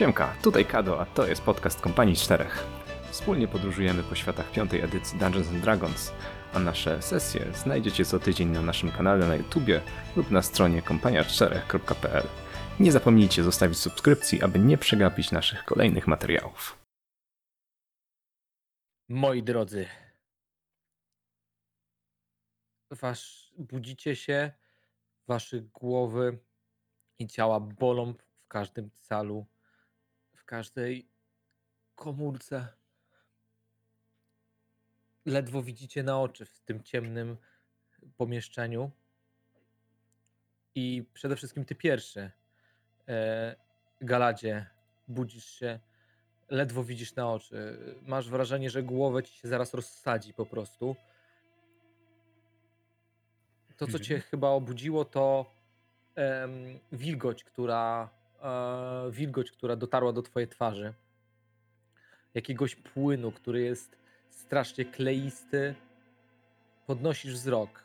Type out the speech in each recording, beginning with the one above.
Siemka, tutaj Kado, a to jest podcast Kompanii Czterech. Wspólnie podróżujemy po światach piątej edycji Dungeons and Dragons, a nasze sesje znajdziecie co tydzień na naszym kanale na YouTubie lub na stronie kompania4.pl. Nie zapomnijcie zostawić subskrypcji, aby nie przegapić naszych kolejnych materiałów. Moi drodzy, wasz, budzicie się, wasze głowy i ciała bolą w każdym calu, każdej komórce. Ledwo widzicie na oczy w tym ciemnym pomieszczeniu. I przede wszystkim ty pierwszy, e, Galadzie, budzisz się, ledwo widzisz na oczy. Masz wrażenie, że głowę ci się zaraz rozsadzi po prostu. To, co cię chyba obudziło, to em, wilgoć, która, e, wilgoć, która dotarła do twojej twarzy. Jakiegoś płynu, który jest strasznie kleisty. Podnosisz wzrok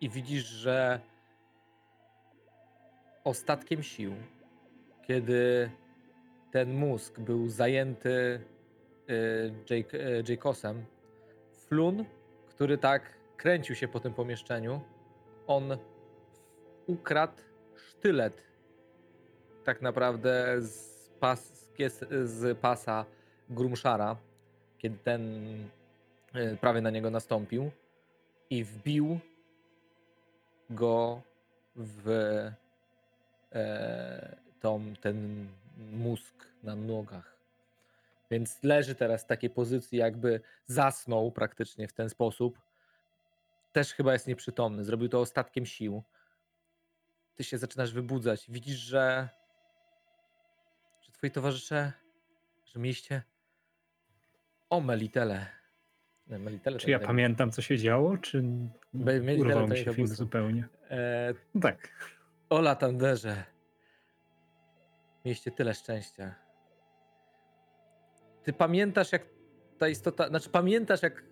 i widzisz, że ostatkiem sił, kiedy ten mózg był zajęty y, Jake, y, Jacosem, Flun, który tak kręcił się po tym pomieszczeniu, on ukradł sztylet tak naprawdę z, pas, z pasa Grumszara, kiedy ten y, prawie na niego nastąpił i wbił go w e, tą, ten mózg na nogach. Więc leży teraz w takiej pozycji, jakby zasnął praktycznie w ten sposób. Też chyba jest nieprzytomny. Zrobił to ostatkiem sił. Ty się zaczynasz wybudzać. Widzisz, że twoi towarzysze, że mieliście o Melitele. Melitele Czy ja pamiętam, co się działo, czy mieli urwał mi się film zupełnie? E, No tak. O Latanderze. Mieliście tyle szczęścia. Ty pamiętasz, jak ta istota. Znaczy, pamiętasz, jak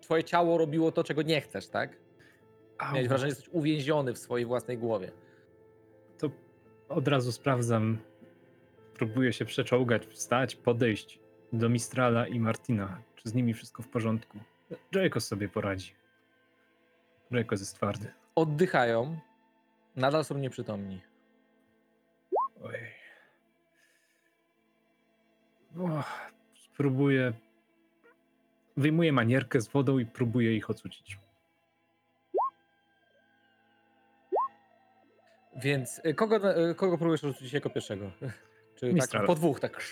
twoje ciało robiło to, czego nie chcesz, tak? Miałeś wrażenie, że jesteś uwięziony w swojej własnej głowie. To od razu sprawdzam. Próbuję się przeczołgać, wstać, podejść do Mistrala i Martina. Czy z nimi wszystko w porządku? Jacos sobie poradzi. Jacos jest twardy. Oddychają, nadal są nieprzytomni. Ojej. O, spróbuję. Wyjmuję manierkę z wodą i próbuję ich ocucić. Więc y, kogo, y, kogo próbujesz rzucić jako pierwszego? Czy tak Mistrala. po dwóch, tak.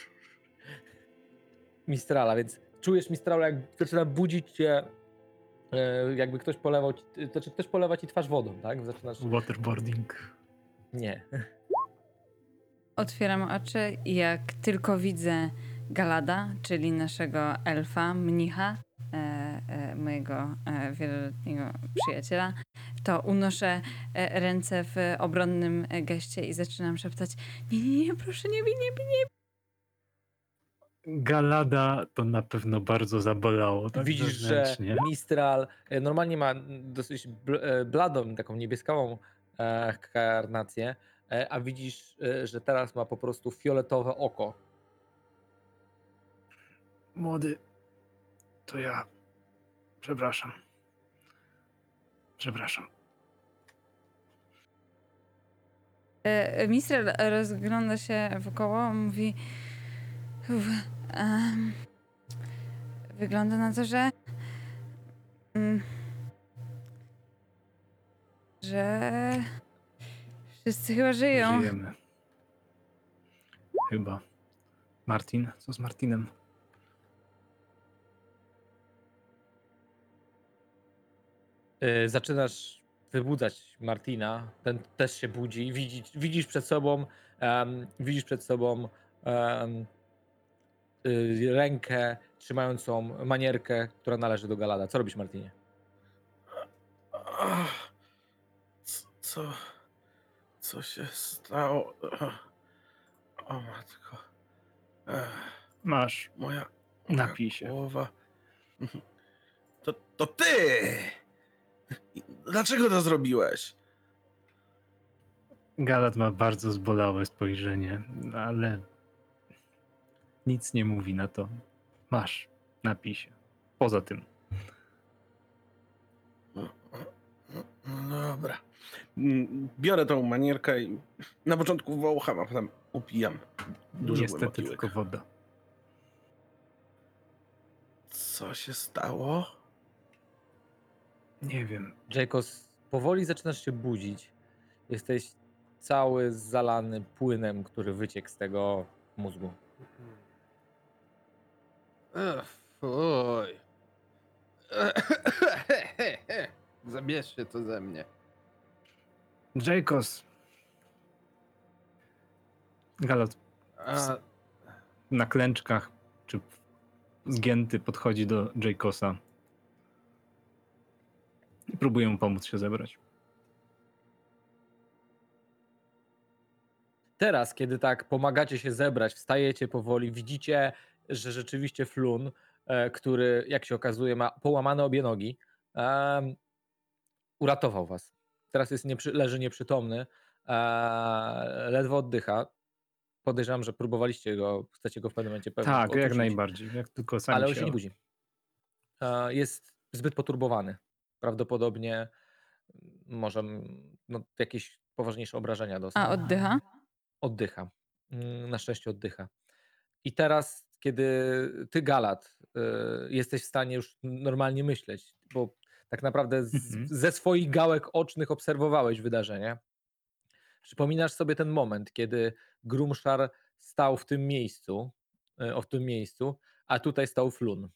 Mistrala, więc czujesz Mistrala, jak zaczyna budzić cię, y, jakby ktoś polewał ci, to znaczy ktoś polewa ci twarz wodą, tak? Zaczynasz. Waterboarding. Nie. Otwieram oczy i jak tylko widzę Galada, czyli naszego elfa, mnicha, e, e, mojego e, wieloletniego przyjaciela, to unoszę e, ręce w obronnym e, geście i zaczynam szeptać nie, nie, nie, proszę nie bij, nie bij, nie bij. Galada to na pewno bardzo zabolało. Tak Widzisz, że. Mistral e, normalnie ma dosyć bl- bladą, taką niebieskawą e, karnację, e, a widzisz, e, że teraz ma po prostu fioletowe oko. Młody, to ja. Przepraszam. Przepraszam. E, Mistral rozgląda się wokoło, mówi "Uf, em, wygląda na to, że mm, że wszyscy chyba żyją. Żyjemy. Chyba. Martin? Co z Martinem? Zaczynasz wybudzać Martina, ten też się budzi, widzisz, widzisz przed sobą, em, widzisz przed sobą y, rękę trzymającą manierkę, która należy do Galada. Co robisz, Martinie? Co? Co się stało? O matko. Masz. moja, moja Napij się. głowa. To, to ty! Dlaczego to zrobiłeś? Galat ma bardzo zbolałe spojrzenie, ale nic nie mówi na to. Masz, napij się. Poza tym. Dobra. Biorę tą manierkę i na początku wącham, a potem upijam. Duży Niestety tylko woda. Co się stało? Nie wiem. Jacobs, powoli zaczynasz się budzić. Jesteś cały zalany płynem, który wyciekł z tego mózgu. Ech, Fuj. Zabierzcie to ze mnie. Jacobs. Galot A, na klęczkach, czy zgięty, podchodzi do Jacobsa. I próbuje mu pomóc się zebrać. Teraz, kiedy tak pomagacie się zebrać, wstajecie powoli, widzicie, że rzeczywiście Flun, e, który jak się okazuje ma połamane obie nogi, em, uratował was. Teraz jest nieprzy, leży nieprzytomny, e, ledwo oddycha. Podejrzewam, że próbowaliście go, chcecie go w pewnym momencie pewnie Tak, jak najbardziej. Jak tylko sami ale on się... się nie budzi. E, Jest zbyt poturbowany. Prawdopodobnie może mm, no, jakieś poważniejsze obrażenia dostał A oddycha? oddycha. Mm, Na szczęście oddycha. I teraz, kiedy ty, Galat, y, jesteś w stanie już normalnie myśleć, bo tak naprawdę z, Mhm. ze swoich gałek ocznych obserwowałeś wydarzenie. Przypominasz sobie ten moment, kiedy Grumszar stał w tym miejscu, y, o w tym miejscu, a tutaj stał Flun.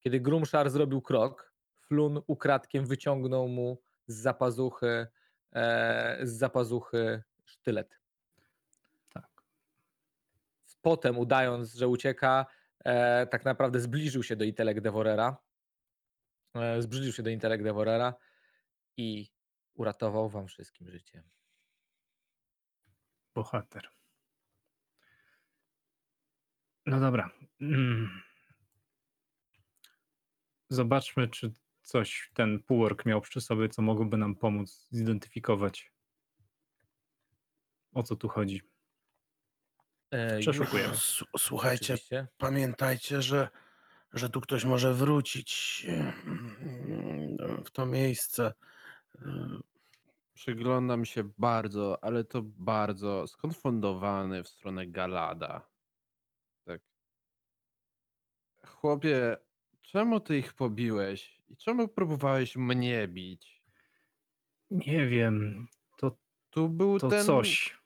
Kiedy Grumszar zrobił krok, Flun ukradkiem wyciągnął mu z zapazuchy, e, z zapazuchy sztylet Tak. potem udając, że ucieka, e, tak naprawdę zbliżył się do Intelek Devorera. E, zbliżył się do Intelek Devorera i uratował wam wszystkim życie. Bohater. No dobra. Mm. Zobaczmy, czy coś ten półork miał przy sobie, co mogłoby nam pomóc zidentyfikować, o co tu chodzi. E, Przeszukujemy. Słuchajcie, oczywiście. pamiętajcie, że, że tu ktoś może wrócić mm, w to miejsce. przyglądam się bardzo, ale to bardzo skonfundowany w stronę Galada. Tak. Chłopie, czemu ty ich pobiłeś? I czemu próbowałeś mnie bić? Nie wiem, to, Tu był to ten, coś.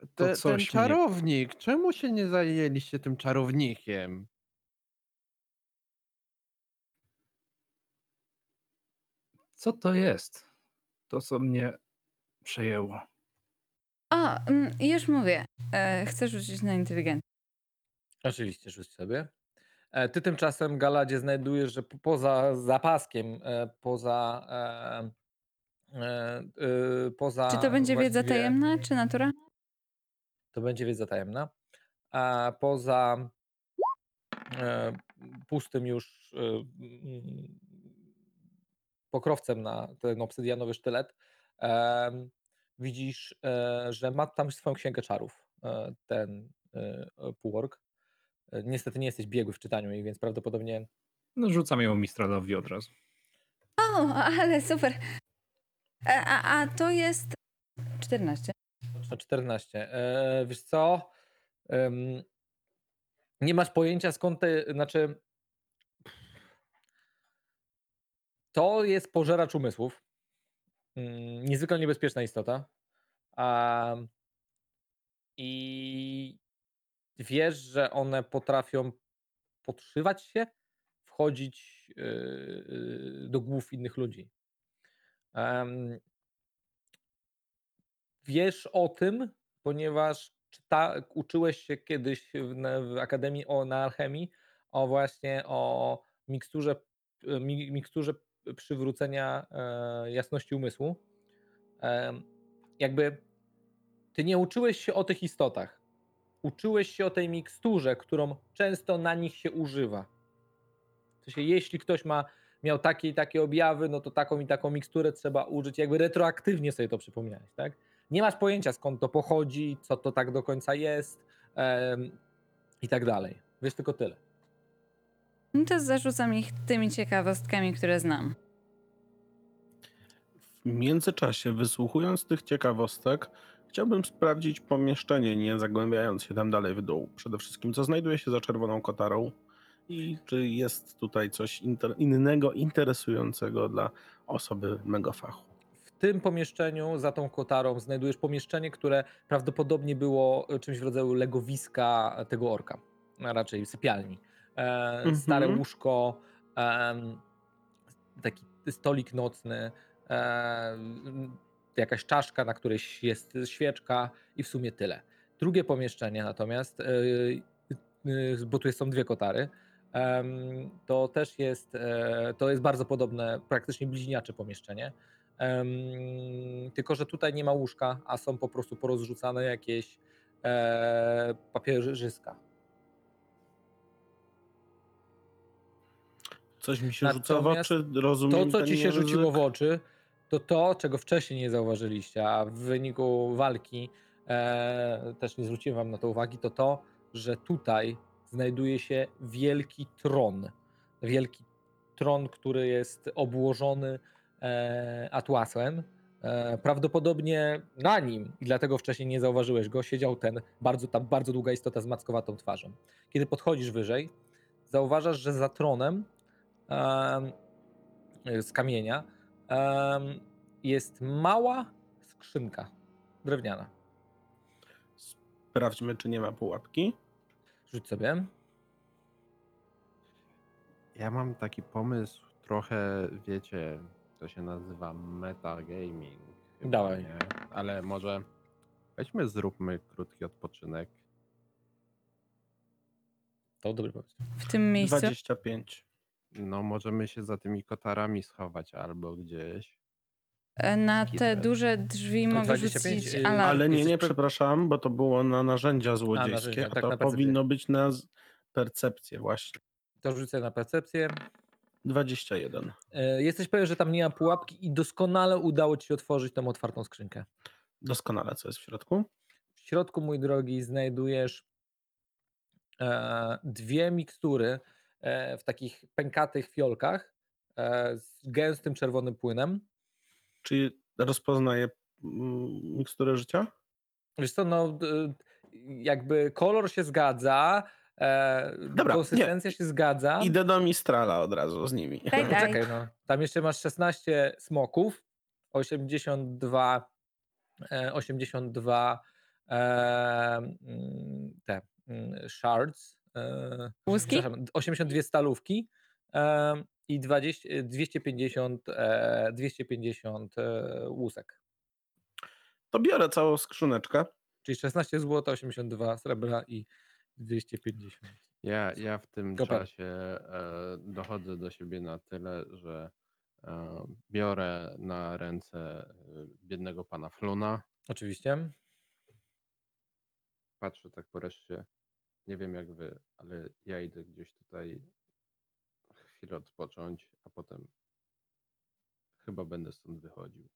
te, ten coś mnie- czarownik. Czemu się nie zajęliście tym czarownikiem? Co to jest? To, co mnie przejęło. O, mm, już mówię. E, chcę rzucić na inteligencję. Oczywiście, rzuć sobie. E, Ty tymczasem, Galadzie, znajdujesz, że po- poza zapaskiem, e, poza. E, poza Czy to będzie wiedza tajemna, czy natura? To będzie wiedza tajemna. A poza pustym już mm, pokrowcem na ten obsydianowy sztylet, widzisz, że ma tam swoją księgę czarów, ten półork. E, Niestety nie jesteś biegły w czytaniu jej, więc prawdopodobnie No, rzucam ją Mistralowi od razu. O, ale super. E, a, a to jest 14. O 14. E, wiesz co? Em, nie masz pojęcia skąd te, znaczy to jest pożeracz umysłów. Mm, Niezwykle niebezpieczna istota. A, I wiesz, że one potrafią podszywać się, wchodzić yy, do głów innych ludzi. Wiesz o tym, ponieważ czyta, uczyłeś się kiedyś w, w Akademii o, na Alchemii o właśnie o miksturze, e, mi, miksturze przywrócenia e, jasności umysłu. Jakby ty nie uczyłeś się o tych istotach. Uczyłeś się o tej miksturze, którą często na nich się używa. W sensie, jeśli ktoś ma, miał takie i takie objawy, no to taką i taką miksturę trzeba użyć. Jakby retroaktywnie sobie to przypomniałeś, tak? Nie masz pojęcia skąd to pochodzi, co to tak do końca jest em, i tak dalej. Wiesz tylko tyle. No to zarzucam ich tymi ciekawostkami, które znam. W międzyczasie, wysłuchując tych ciekawostek, chciałbym sprawdzić pomieszczenie, nie zagłębiając się tam dalej w dół. Przede wszystkim, co znajduje się za czerwoną kotarą i czy jest tutaj coś inter- innego, interesującego dla osoby mego fachu. W tym pomieszczeniu, za tą kotarą, znajdujesz pomieszczenie, które prawdopodobnie było czymś w rodzaju legowiska tego orka, a raczej sypialni. E, Stare Mhm. łóżko, em, taki stolik nocny, e, jakaś czaszka, na której jest świeczka i w sumie tyle. Drugie pomieszczenie natomiast, e, e, bo tu są dwie kotary, to też jest, e, to jest bardzo podobne, praktycznie bliźniacze pomieszczenie. Tylko, że tutaj nie ma łóżka, a są po prostu porozrzucane jakieś e, papierzyska. Coś mi się rzuca w oczy, rozumiem To, co ci się rzuciło w oczy, to to, czego wcześniej nie zauważyliście, a w wyniku walki e, też nie zwróciłem wam na to uwagi, to to, że tutaj znajduje się wielki tron. Wielki tron, który jest obłożony e, atłasem. E, prawdopodobnie na nim, i dlatego wcześniej nie zauważyłeś go, siedział ten bardzo, ta bardzo długa istota z mackowatą twarzą. Kiedy podchodzisz wyżej, zauważasz, że za tronem em, z kamienia em, jest mała skrzynka drewniana. Sprawdźmy, czy nie ma pułapki. Rzuć sobie. Ja mam taki pomysł, trochę wiecie, to się nazywa metagaming. chyba, Dawaj. Nie? Ale może weźmy, zróbmy krótki odpoczynek. To dobry pomysł. W tym miejscu 25. No, możemy się za tymi kotarami schować albo gdzieś. e, na te duże drzwi mogę 25, rzucić y, alarm. Ale nie, nie, przepraszam, bo to było na narzędzia złodziejskie, a, narzędzia, tak, to powinno być na percepcję właśnie. To rzucę na percepcję. 21. E, Jesteś pewien, że tam nie ma pułapki i doskonale udało ci się otworzyć tą otwartą skrzynkę. Doskonale, co jest w środku? W środku, mój drogi, znajdujesz e, dwie mikstury w takich pękatych fiolkach e, z gęstym czerwonym płynem. Czy rozpoznaje mm, miksturę życia? Wiesz co, no d- jakby kolor się zgadza, e, Dobra, konsystencja się zgadza. Idę do Mistrala od razu z nimi. Daj, daj. Czekaj, no. Tam jeszcze masz 16 smoków, 82, e, 82 e, mm, te mm, shards, e, Łuski? przepraszam, 82 stalówki e, i 20, 250, e, 250 e, łusek. To biorę całą skrzyneczkę. Czyli 16 zł, 82 srebra i 250. Ja, ja w tym czasie e, dochodzę do siebie na tyle, że e, biorę na ręce e, biednego pana Fluna, Oczywiście. patrzę tak po reszcie. Nie wiem jak wy, ale ja idę gdzieś tutaj chwilę odpocząć, a potem chyba będę stąd wychodził.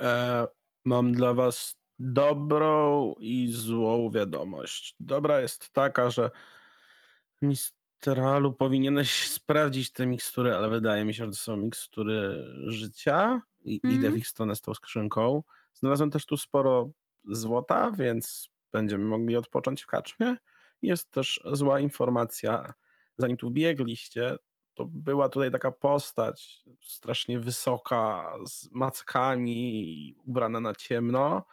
E, mam dla was dobrą i złą wiadomość. Dobra jest taka, że Mistralu powinieneś sprawdzić te mikstury, ale wydaje mi się, że to są mikstury życia i idę w Mhm. ich stronę z tą skrzynką. Znalazłem też tu sporo złota, więc będziemy mogli odpocząć w kaczmie. Jest też zła informacja. Zanim tu biegliście, to była tutaj taka postać strasznie wysoka, z mackami, ubrana na ciemno,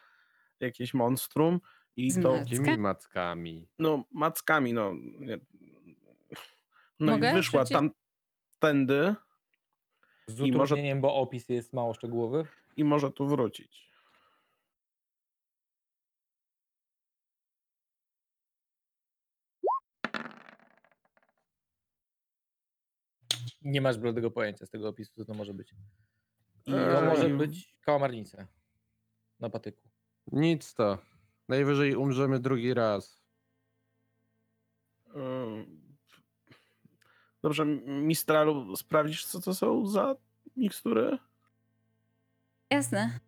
jakieś monstrum. I Z to, Jakimi mackami? no, mackami, no. Nie. No Mogę i wyszła tam tędy Z I może- utrudnieniem, bo opis jest mało szczegółowy. i może tu wrócić. Nie masz bladego pojęcia z tego opisu, co to może być. I to Eee, może być kałamarnica na patyku. Nic to. Najwyżej umrzemy drugi raz. Ym, Dobrze, Mistralu, sprawdzisz, co to są za mikstury? Jasne.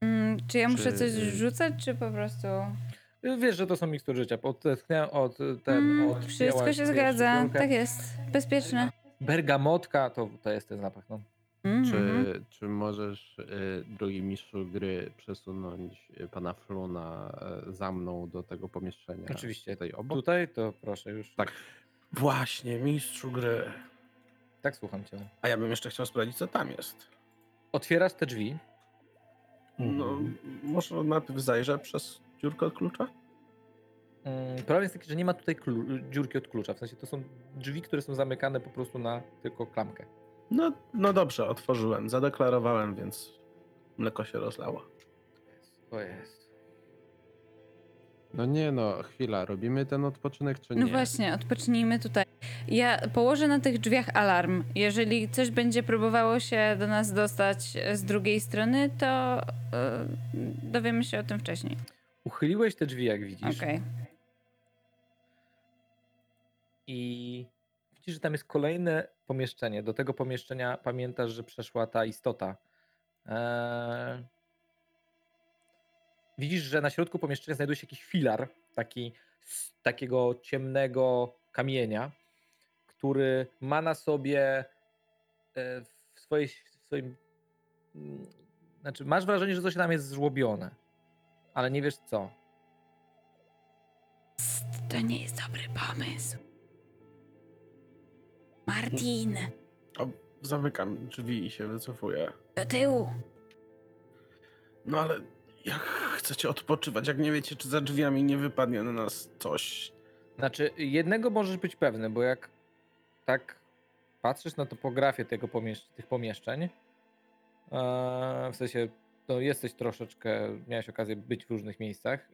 Mm, czy ja muszę coś Czy- rzucać, czy po prostu... Wiesz, że to są mikstur życia. Odetchnę od ten. Mm, od wszystko się zgadza. Tak jest. Bezpieczne. Bergamotka to, to jest ten zapach. No. Mhm. Czy, czy możesz, y, drugi mistrzu gry, przesunąć y, pana Fluna za mną do tego pomieszczenia? Oczywiście. Tutaj obok? Tutaj to proszę już. Tak. Właśnie, mistrzu gry. Tak słucham cię. A ja bym jeszcze chciał sprawdzić, co tam jest. Otwierasz te drzwi. No, Mhm. może najpierw zajrzę przez dziurkę od klucza? Mm, Problem jest taki, że nie ma tutaj klu- dziurki od klucza. W sensie to są drzwi, które są zamykane po prostu na tylko klamkę. No, no dobrze, otworzyłem, zadeklarowałem, więc mleko się rozlało. To jest. No nie no, chwila, robimy ten odpoczynek czy nie? No właśnie, odpocznijmy tutaj. Ja położę na tych drzwiach alarm. Jeżeli coś będzie próbowało się do nas dostać z drugiej strony, to yy, dowiemy się o tym wcześniej. Uchyliłeś te drzwi, jak widzisz. Okej. I widzisz, że tam jest kolejne pomieszczenie. Do tego pomieszczenia pamiętasz, że przeszła ta istota. Eee... Widzisz, że na środku pomieszczenia znajduje się jakiś filar, taki z takiego ciemnego kamienia, który ma na sobie e, w, swojej, w swoim. mm, Znaczy, masz wrażenie, że coś tam jest żłobione, ale nie wiesz co. To nie jest dobry pomysł. Martin, O, zamykam drzwi i się wycofuję. do tyłu. No ale jak chcecie odpoczywać, jak nie wiecie, czy za drzwiami nie wypadnie na nas coś? Znaczy, jednego możesz być pewny, bo jak tak patrzysz na topografię tego pomiesz- tych pomieszczeń, e, w sensie, to jesteś troszeczkę, miałeś okazję być w różnych miejscach,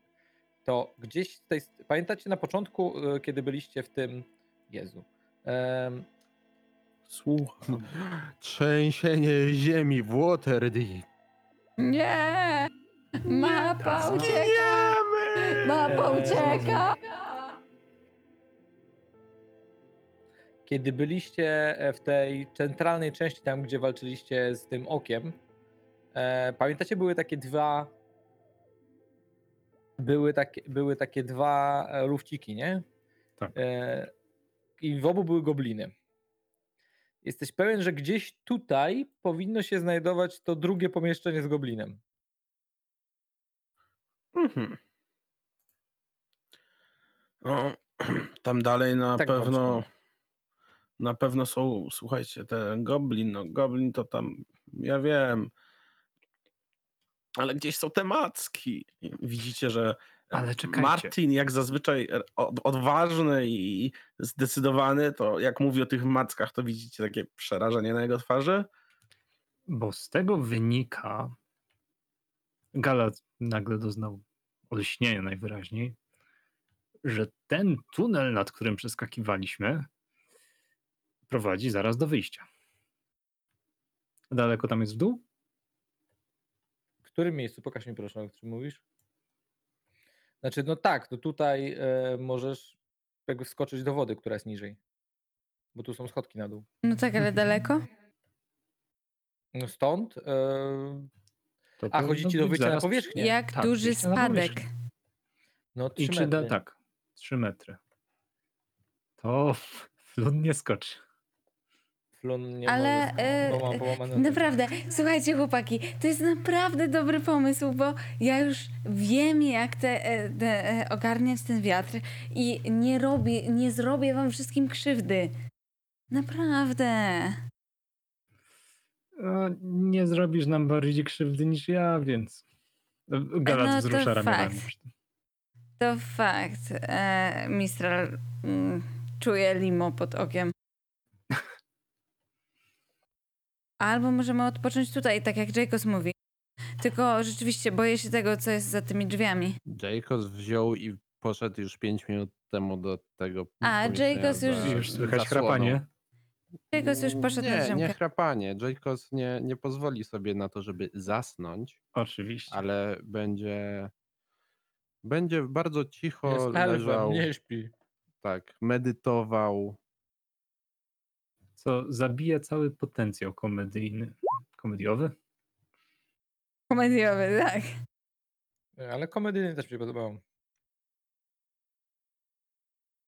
to gdzieś z tej, pamiętacie na początku, e, kiedy byliście w tym, Jezu, em, Słucham. Trzęsienie ziemi w Waterdeep. Nie! Mapa ucieka! Mapa ucieka! kiedy byliście e, w tej centralnej części, tam gdzie walczyliście z tym okiem, e, pamiętacie, były takie dwa. Były takie, były takie dwa e, lufciki, nie? Tak. E, I w obu były gobliny. Jesteś pewien, że gdzieś tutaj powinno się znajdować to drugie pomieszczenie z goblinem. Mhm. No, tam dalej na Tak pewno. Na pewno są, słuchajcie, ten goblin, no goblin to tam, ja wiem, ale gdzieś są te macki. Widzicie, że czekajcie. Martin jak zazwyczaj e, od- odważny i zdecydowany, to jak mówi o tych mackach, to widzicie takie przerażenie na jego twarzy. Bo z tego wynika, Galat nagle doznał olśnienia najwyraźniej, że ten tunel, nad którym przeskakiwaliśmy, prowadzi zaraz do wyjścia. Daleko tam jest w dół? W którym miejscu? Pokaż mi proszę, o którym mówisz. Znaczy, no tak, no tutaj e, możesz jakby wskoczyć do wody, która jest niżej. Bo tu są schodki na dół. No tak, ale daleko? No stąd. E, To a ci do wyjścia na powierzchnię. Jak Tak, duży spadek. No I 3 czy da, metry. tak, 3 metry. To Flun nie skoczy. Flon nie Ale, może, e, bo ma połamane nogi. Naprawdę, słuchajcie chłopaki, to jest naprawdę dobry pomysł, bo ja już wiem jak te, e, te, e, ogarniać ten wiatr i nie robię, nie zrobię wam wszystkim krzywdy. Naprawdę. No, nie zrobisz nam bardziej krzywdy niż ja, więc. Galat No to wzrusza ramionami. fakt. To fakt. E, Mistral mm, czuje limo pod okiem. Albo możemy odpocząć tutaj, tak jak Jacobs mówi. Tylko rzeczywiście boję się tego, co jest za tymi drzwiami. Jacobs wziął i poszedł już 5 minut temu do tego. A, Jacobs już- Już słychać chrapanie. Jacobs już poszedł na nie, drzemkę. nie chrapanie. Jacobs nie, nie pozwoli sobie na to, żeby zasnąć, Oczywiście. ale będzie. Będzie bardzo cicho Jest elfem, leżał, nie śpi. tak, medytował. Co zabija cały potencjał komedyjny. Komediowy? Komediowy, tak. Ale komedyjnie też mi się podobało.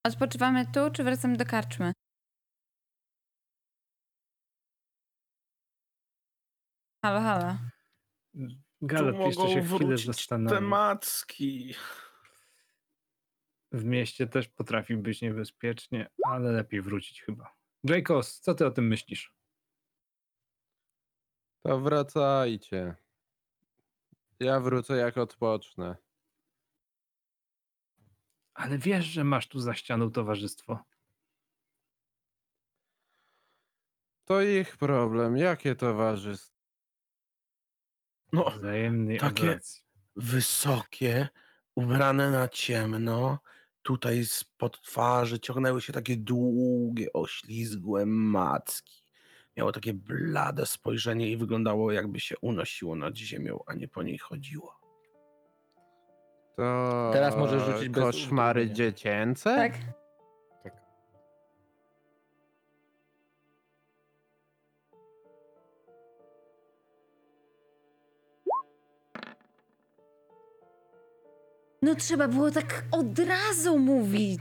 Odpoczywamy tu, czy wracamy do karczmy? Halo, halo. Galop tu jeszcze się chwilę wrócić zastanowi. te macki. W mieście też potrafi być niebezpiecznie, ale lepiej wrócić chyba. Jacobs, co ty o tym myślisz? To wracajcie. Ja wrócę jak odpocznę. Ale wiesz, że masz tu za ścianą towarzystwo. To ich problem. Jakie towarzystwo? No, Wzajemnej Takie- adoracji. wysokie, ubrane na ciemno. Tutaj spod twarzy ciągnęły się takie długie, oślizgłe macki. Miało takie blade spojrzenie i wyglądało jakby się unosiło nad ziemią, a nie po niej chodziło. To Teraz możesz rzucić bez koszmary utrudnienia. dziecięce? Tak? No trzeba było tak od razu mówić.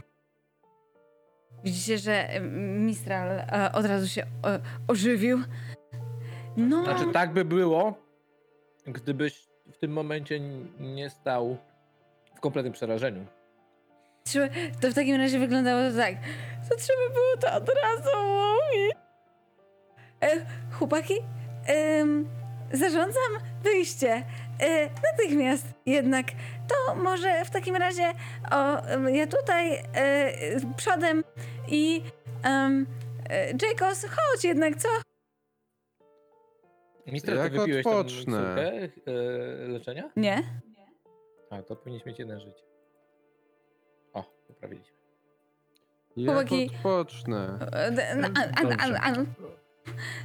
Widzicie, że Mistral e, od razu się e, ożywił. No, Znaczy, tak by było, gdybyś w tym momencie nie stał w kompletnym przerażeniu. trzeba, to w takim razie wyglądało to tak. To trzeba było to od razu mówić. E, chłopaki, em, zarządzam wyjście. E, natychmiast jednak. To może w takim razie o, em, ja tutaj e, przodem i um, Jacobs, chodź jednak, co? Mister, Jak ty wypiłeś tą odpocznę. miksturkę e, leczenia? Nie? A, to powinieneś mieć jeden życie. O, poprawiliśmy. Jak Chłopaki- odpocznę? E, d- n- a- a- Dobrze. a- a-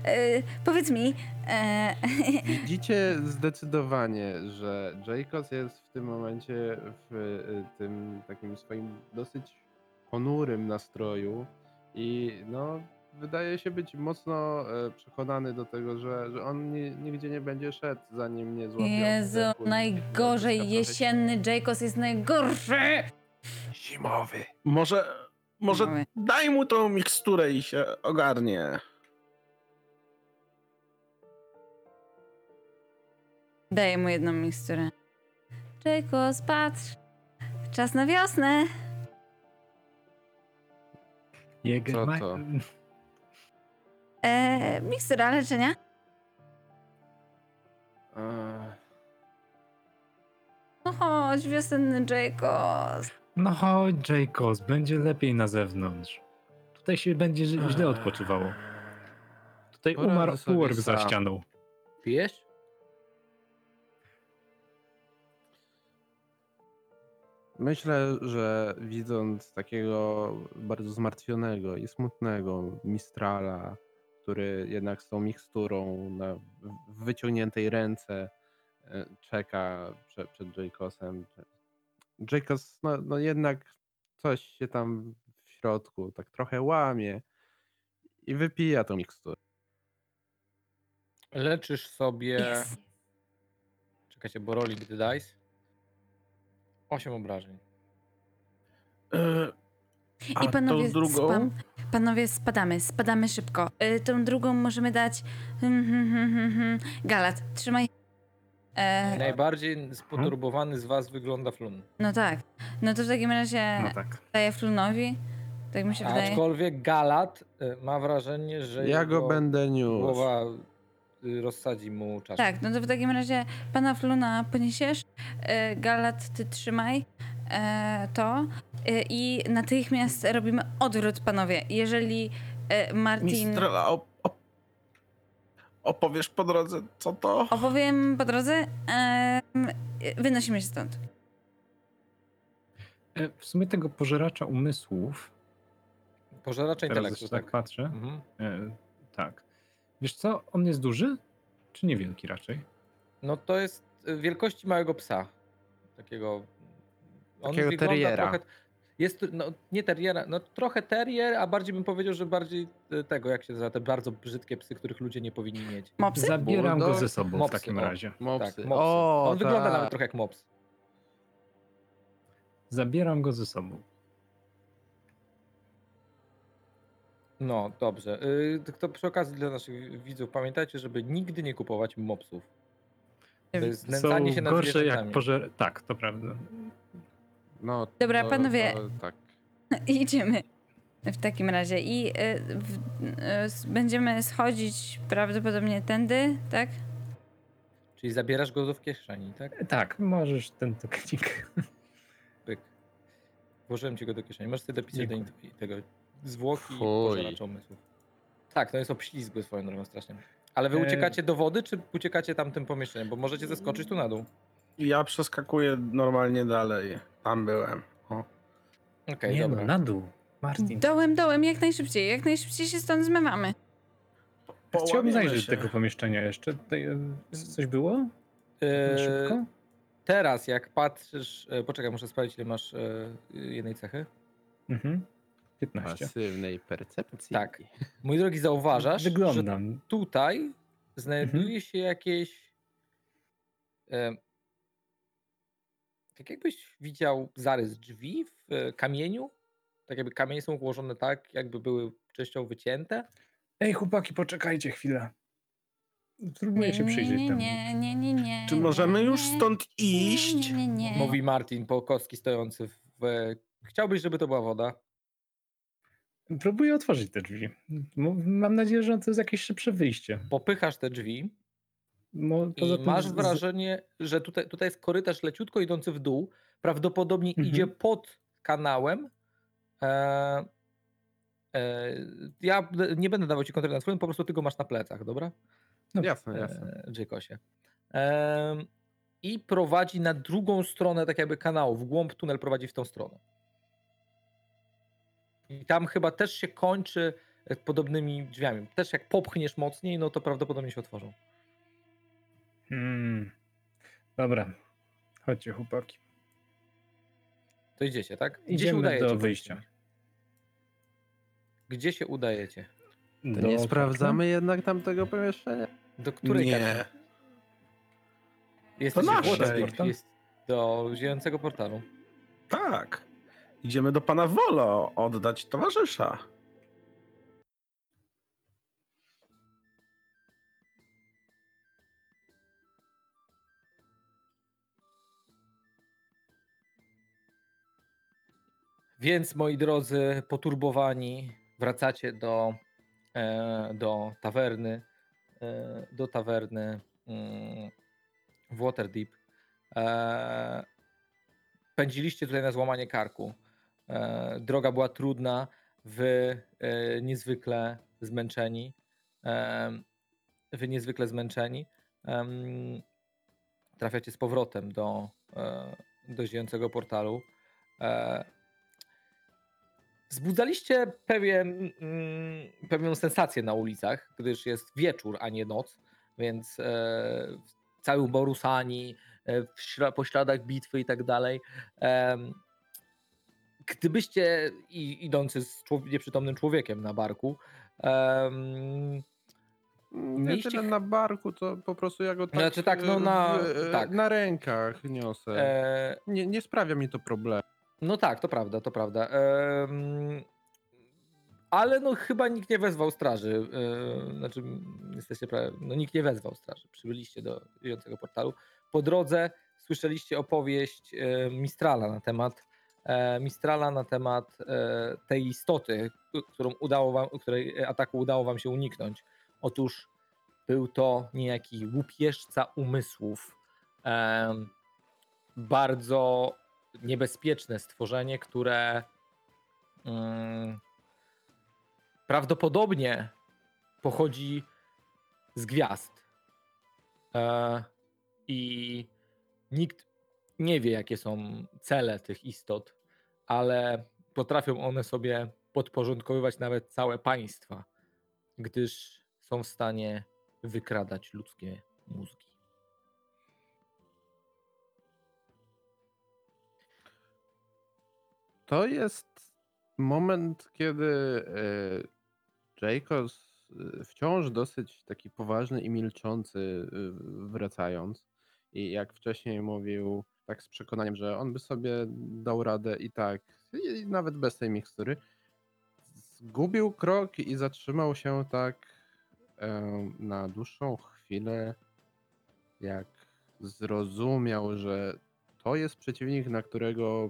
e, powiedz mi, e, Widzicie zdecydowanie, że Jacobs jest w tym momencie w y, tym takim swoim dosyć ponurym nastroju i no wydaje się być mocno e, przekonany do tego, że, że on ni- nigdzie nie będzie szedł, zanim nie złapie Jezu, najgorzej jesienny Jacobs jest najgorszy. Zimowy. Może, może Mamy. daj mu tą miksturę i się ogarnie. Daję mu jedną miksturę. Jacobs, patrz. Czas na wiosnę. Jägermeister. to? E, mikstura leczenia. Eee, No chodź, wiosenny Jacobs. No chodź, Jacobs, będzie lepiej na zewnątrz. Tutaj się będzie źle odpoczywało. Tutaj Poradzę umarł sobie Uork za sam. ścianą. Pijesz? Myślę, że widząc takiego bardzo zmartwionego i smutnego Mistrala, który jednak z tą miksturą na w wyciągniętej ręce e, czeka przed, przed Jacobsem. Jacobs, no, no jednak coś się tam w środku tak trochę łamie i wypija tą miksturę. Leczysz sobie... Yes. Czekajcie, bo roli gdy dice. 8 obrażeń. E, A I panowie, drugą? spa- panowie, spadamy, spadamy szybko. Y, tą drugą możemy dać. Hmm, hmm, hmm. Galat, trzymaj. E, Najbardziej spoturbowany z was wygląda Flun. no tak. No to w takim razie No tak. daję Flunowi. Tak mi się wydaje. Aczkolwiek Galat y, ma wrażenie, że Ja go będę niósł. głowa rozsadzi mu czas. Tak, no to w takim razie pana Fluna poniesiesz, e, Galat ty trzymaj e, to e, i natychmiast robimy odwrót, panowie. Jeżeli Martin... Mistrela, op, op, opowiesz po drodze, co to? Opowiem po drodze, wynosimy się stąd. E, W sumie tego pożeracza umysłów, Pożeracza teraz intelektu, tak tak. patrzę, Mhm. e, tak. Wiesz co, on jest duży? Czy niewielki raczej? No to jest y, wielkości małego psa. Takiego. On Takiego wygląda teriera. Trochę, jest, no nie teriera, no trochę terrier, a bardziej bym powiedział, że bardziej y, tego, jak się nazywa, te bardzo brzydkie psy, których ludzie nie powinni mieć. Mopsy? Zabieram go ze sobą w Mopsy, takim o. razie. Mopsy. Tak, mopsy. O, On wygląda tak. nawet trochę jak mops. Zabieram go ze sobą. No, dobrze. Y, Tylko przy okazji dla naszych widzów pamiętajcie, żeby nigdy nie kupować mopsów. To jest Są znęcanie się nad gorsze zwierzętami. jak pożer... Tak, to prawda. No, Dobra, to, panowie. To, tak. Idziemy w takim razie i y, w, y, s- będziemy schodzić prawdopodobnie tędy, tak? Czyli zabierasz go w kieszeni, tak? Tak, możesz ten tokenik. Pyk. Włożyłem ci go do kieszeni. Możesz sobie dopisać do Dziękuję. tego zwłoki i Fuj. pożeracza umysłów. Tak, to jest obślizgły swoją drogą strasznie. Ale wy E, uciekacie do wody, czy uciekacie tamtym pomieszczeniem? Bo możecie zeskoczyć tu na dół. Ja przeskakuję normalnie dalej. Tam byłem. O. Okej, nie dobra. no, na dół. Martin. Dołem, dołem, jak najszybciej, jak najszybciej się stąd zmywamy. Chciałbym Połamiemy zajrzeć się. do tego pomieszczenia jeszcze. Tutaj, e, coś było? Na Eee, szybko? teraz jak patrzysz... E, poczekaj, muszę sprawdzić, ile masz e, jednej cechy. Mhm. 15. Pasywnej percepcji. Tak. Mój drogi, zauważasz, że Wyglądam. tutaj znajduje Mhm. się jakieś. E, tak jakbyś widział zarys drzwi w e, kamieniu. Tak jakby kamienie są ułożone tak, jakby były częściowo wycięte. Ej, chłopaki, poczekajcie chwilę. Spróbuję się nie, przyjrzeć nie, temu. nie, nie, nie, nie. Czy możemy nie, już nie, stąd iść? Nie, nie, nie. Mówi Martin po kostki stojący w. Chciałbyś, żeby to była woda? Próbuję otworzyć te drzwi. Mam nadzieję, że to jest jakieś szybsze wyjście. Popychasz te drzwi i tym masz wrażenie, że tutaj, tutaj jest korytarz leciutko idący w dół. Prawdopodobnie Mhm. idzie pod kanałem. E, e, ja nie będę dawał ci kontroli nad swoim, po prostu ty go masz na plecach, dobra? No, Jasne, jasne. E, Jacosie. Em, I prowadzi na drugą stronę, tak jakby kanału, w głąb tunel prowadzi w tą stronę. I tam chyba też się kończy e, podobnymi drzwiami. Też jak popchniesz mocniej, no to prawdopodobnie się otworzą. Hmm. Dobra. Chodźcie, chłopaki. To idziecie, tak? Gdzie Idziemy się udajecie? do wyjścia. Gdzie się udajecie? To Do nie okna? sprawdzamy jednak tamtego pomieszczenia? Do której Nie. naszej. Waterdeep, jest do ziejącego portalu. Tak. Idziemy do pana Wolo oddać towarzysza. Więc moi drodzy, poturbowani, wracacie do, e, do tawerny, e, do tawerny mm, w Waterdeep. E, pędziliście tutaj na złamanie karku. E, droga była trudna, wy e, niezwykle zmęczeni. E, wy niezwykle zmęczeni. Trafiacie z powrotem do, do ziejącego portalu. E, Wzbudzaliście pewien, mm, pewną sensację na ulicach, gdyż jest wieczór, a nie noc, więc cały Borusani, po śladach bitwy i tak dalej. Gdybyście i, idący z nieprzytomnym człowiekiem na barku, em, Nie tyle na barku, to po prostu ja go tak, Znaczy tak, no e, na- w, e, tak. na rękach niosę. e, Nie, nie sprawia mi to problemu. No tak, to prawda, to prawda. Ale no chyba nikt nie wezwał straży. e, Znaczy, jesteście prawie, no nikt nie wezwał straży. Przybyliście do żyjącego portalu. Po drodze słyszeliście opowieść Mistrala na temat Mistrala na temat e, tej istoty, którą udało wam, której ataku udało wam się uniknąć. Otóż był to niejaki łupieżca umysłów. Em, bardzo niebezpieczne stworzenie, które mm, prawdopodobnie pochodzi z gwiazd. E, I nikt nie wie, jakie są cele tych istot, ale potrafią one sobie podporządkowywać nawet całe państwa, gdyż są w stanie wykradać ludzkie mózgi. To jest moment, kiedy e, Jacobs e, wciąż dosyć taki poważny i milczący e, wracając i jak wcześniej mówił tak z przekonaniem, że on by sobie dał radę i tak, i nawet bez tej mikstury, zgubił krok i zatrzymał się tak e, na dłuższą chwilę, jak zrozumiał, że to jest przeciwnik, na którego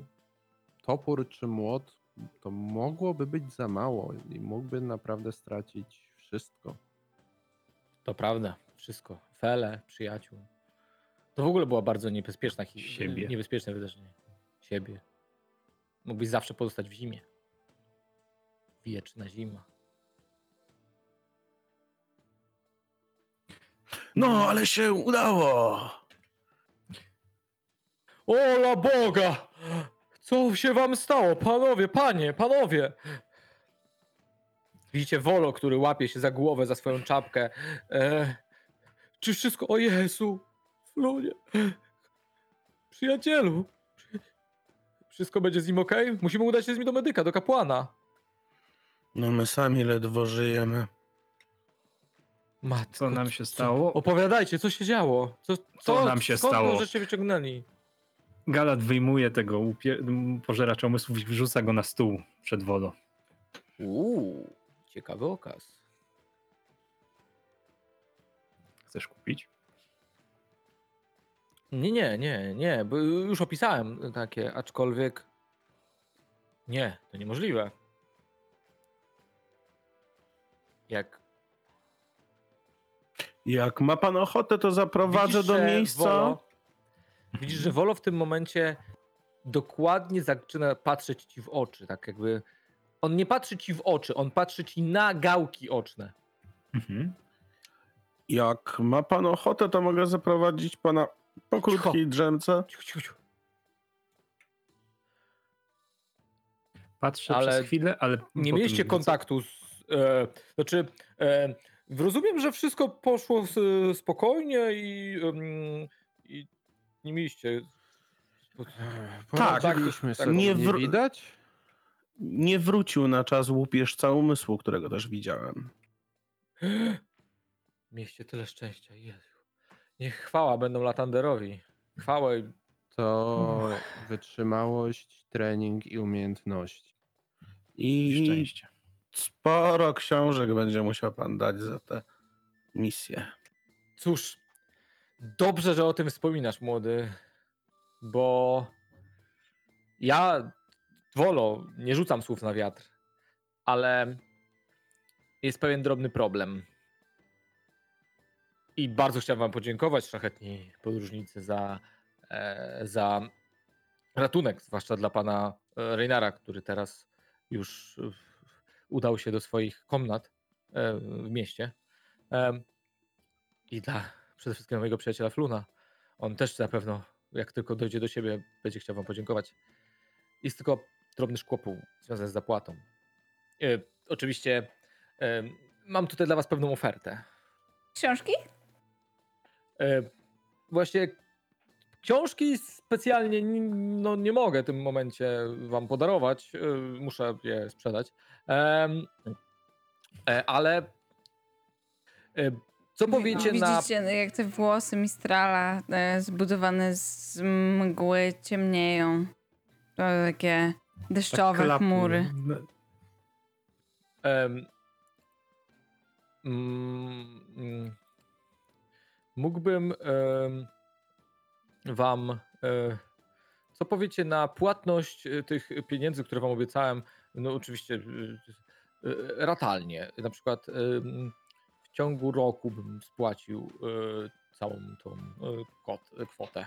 topór czy młot to mogłoby być za mało i mógłby naprawdę stracić wszystko. To prawda, wszystko. Fele, przyjaciół. To w ogóle była bardzo niebezpieczna hi- Siebie. niebezpieczne wydarzenie. Siebie. Mógłbyś zawsze pozostać w zimie. Wieczna zima. No, ale się udało! Ola Boga! Co się wam stało? Panowie, panie, panowie! Widzicie Wolo, który łapie się za głowę, za swoją czapkę. E, czy wszystko... O Jezu! Flunie! Przyjacielu! Przy- Wszystko będzie z nim ok? Musimy udać się z nim do medyka, do kapłana. No my sami ledwo żyjemy. Matko, Co nam się co- stało? Opowiadajcie, co się działo? Co, Co nam się skąd stało? żeście wyciągnęli? Galat wyjmuje tego upie- pożeracza umysłów i wrzuca go na stół przed wodą. Uuu, ciekawy okaz. Chcesz kupić? Nie, nie, nie, nie, bo już opisałem takie, aczkolwiek nie, to niemożliwe. Jak Jak ma pan ochotę, to zaprowadzę widzisz, do że miejsca. Wolo, widzisz, że Wolo w tym momencie dokładnie zaczyna patrzeć ci w oczy, tak jakby on nie patrzy ci w oczy, on patrzy ci na gałki oczne. Mhm. Jak ma pan ochotę, to mogę zaprowadzić pana po krótkiej drzemce. Ciu, ciu, ciu. Patrzę Ale przez chwilę, ale Nie mieliście kontaktu z. E, znaczy, e, rozumiem, że wszystko poszło s, spokojnie i, i nie mieliście. Tak, tak, sobie, nie nie wr- widać? Nie wrócił na czas łupieżca umysłu, którego też widziałem. Mieliście tyle szczęścia. Jezu. Niech chwała będą Latanderowi. Chwała i To wytrzymałość, trening i umiejętności. I Szczęście. sporo książek będzie musiał pan dać za tę misję. Cóż, dobrze, że o tym wspominasz, młody, bo ja, Wolo, nie rzucam słów na wiatr, ale jest pewien drobny problem. I bardzo chciałem wam podziękować, szlachetni podróżnicy, za, e, za ratunek, zwłaszcza dla pana e, Reinara, który teraz już udał się do swoich komnat e, w mieście. I dla przede wszystkim mojego przyjaciela Fluna. On też na pewno, jak tylko dojdzie do siebie, będzie chciał wam podziękować. Jest tylko drobny szkłopuł związany z zapłatą. Oczywiście mam tutaj dla was pewną ofertę. Książki? E, właśnie książki specjalnie no, nie mogę w tym momencie wam podarować. e, muszę je sprzedać. E, ale co powiecie na Widzicie, no, jak te włosy Mistrala zbudowane z mgły ciemnieją. To takie deszczowe Tak chmury. No, Em, mm, mm, mógłbym wam. E, co powiecie na płatność e, tych pieniędzy, które wam obiecałem? No, oczywiście e, ratalnie. Na przykład w ciągu roku bym spłacił całą tą kot, kwotę.